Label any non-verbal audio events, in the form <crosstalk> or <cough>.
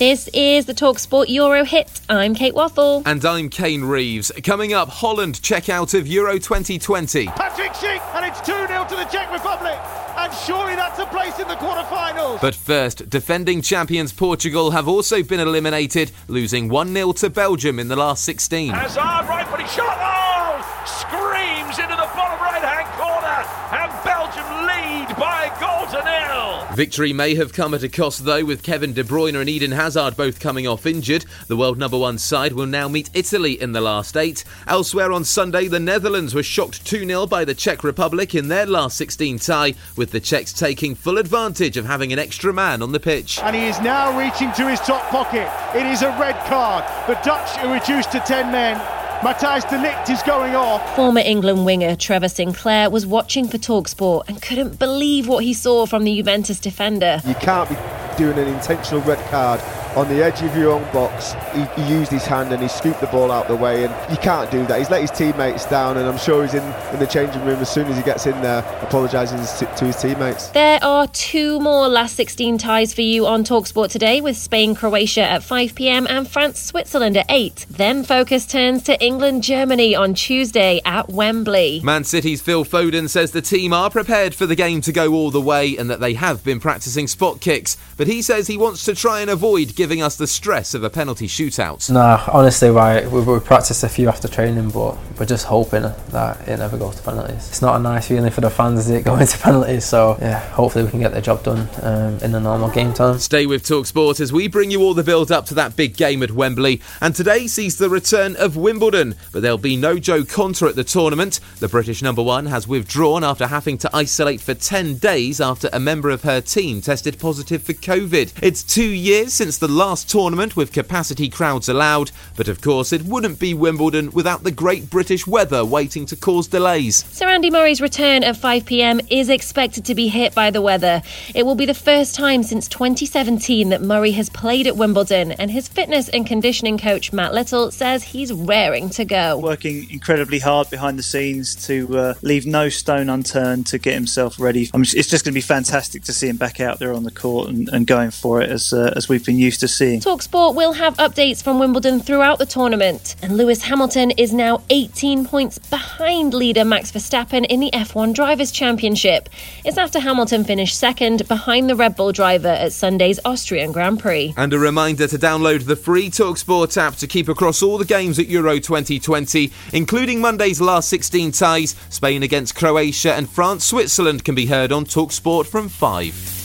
This is the Talksport Euro hit. I'm Kate Waffle. And I'm Kane Reeves. Coming up, Holland checkout of Euro 2020. Patrick Schick, and it's 2 0 to the Czech Republic. And surely that's a place in the quarterfinals. But first, defending champions Portugal have also been eliminated, losing 1 0 to Belgium in the last 16. Hazard, right footed shot. Oh! Screams into the bottom right hand corner. And Belgium lead by Victory may have come at a cost, though, with Kevin De Bruyne and Eden Hazard both coming off injured. The world number one side will now meet Italy in the last eight. Elsewhere on Sunday, the Netherlands were shocked 2 0 by the Czech Republic in their last 16 tie, with the Czechs taking full advantage of having an extra man on the pitch. And he is now reaching to his top pocket. It is a red card. The Dutch are reduced to 10 men. Matthijs de Ligt is going off. Former England winger Trevor Sinclair was watching for Talksport and couldn't believe what he saw from the Juventus defender. You can't be doing an intentional red card on the edge of your own box. He, he, used his hand and he scooped the ball out the way, and you can't do that. He's let his teammates down, and I'm sure he's in, in the changing room as soon as he gets in there, apologising to, to his teammates. There are two more last 16 ties for you on Talksport today, with Spain Croatia at 5 pm and France Switzerland at 8. Then focus turns to England Germany on Tuesday at Wembley. Man City's Phil Foden says the team are prepared for the game to go all the way and that they have been practicing spot kicks, but he says he wants to try and avoid giving us the stress of a penalty shootout. No, honestly, right, we, we practiced a few after training, but we're just hoping that it never goes to penalties. It's not a nice feeling for the fans as it <laughs> going to penalties, so yeah, hopefully we can get the job done um, in the normal game time. Stay with Talk Talksport as we bring you all the build up to that big game at Wembley, and today sees the return of Wimbledon, but there'll be no Jo Konta at the tournament. The British number one has withdrawn after having to isolate for 10 days after a member of her team tested positive for COVID. It's two years since the last tournament with capacity crowds allowed, but of course it wouldn't be Wimbledon without the great British weather waiting to cause delays. Sir Andy Murray's return at 5pm is expected to be hit by the weather. It will be the first time since 2017 that Murray has played at Wimbledon, and his fitness and conditioning coach Matt Little says he's raring to go. Working incredibly hard behind the scenes to uh, leave no stone unturned to get himself ready. I mean, it's just going to be fantastic to see him back out there on the court and, and going for it as, uh, as we've been used to seeing. Talksport will have updates from Wimbledon throughout the tournament, and Lewis Hamilton is now 18 points behind leader Max Verstappen in the F1 Drivers' Championship. It's after Hamilton finished second behind the Red Bull driver at Sunday's Austrian Grand Prix. And a reminder to download the free Talksport app to keep across all the games at Euro 2020, including Monday's last 16 ties. Spain against Croatia and France Switzerland can be heard on Talksport from 5.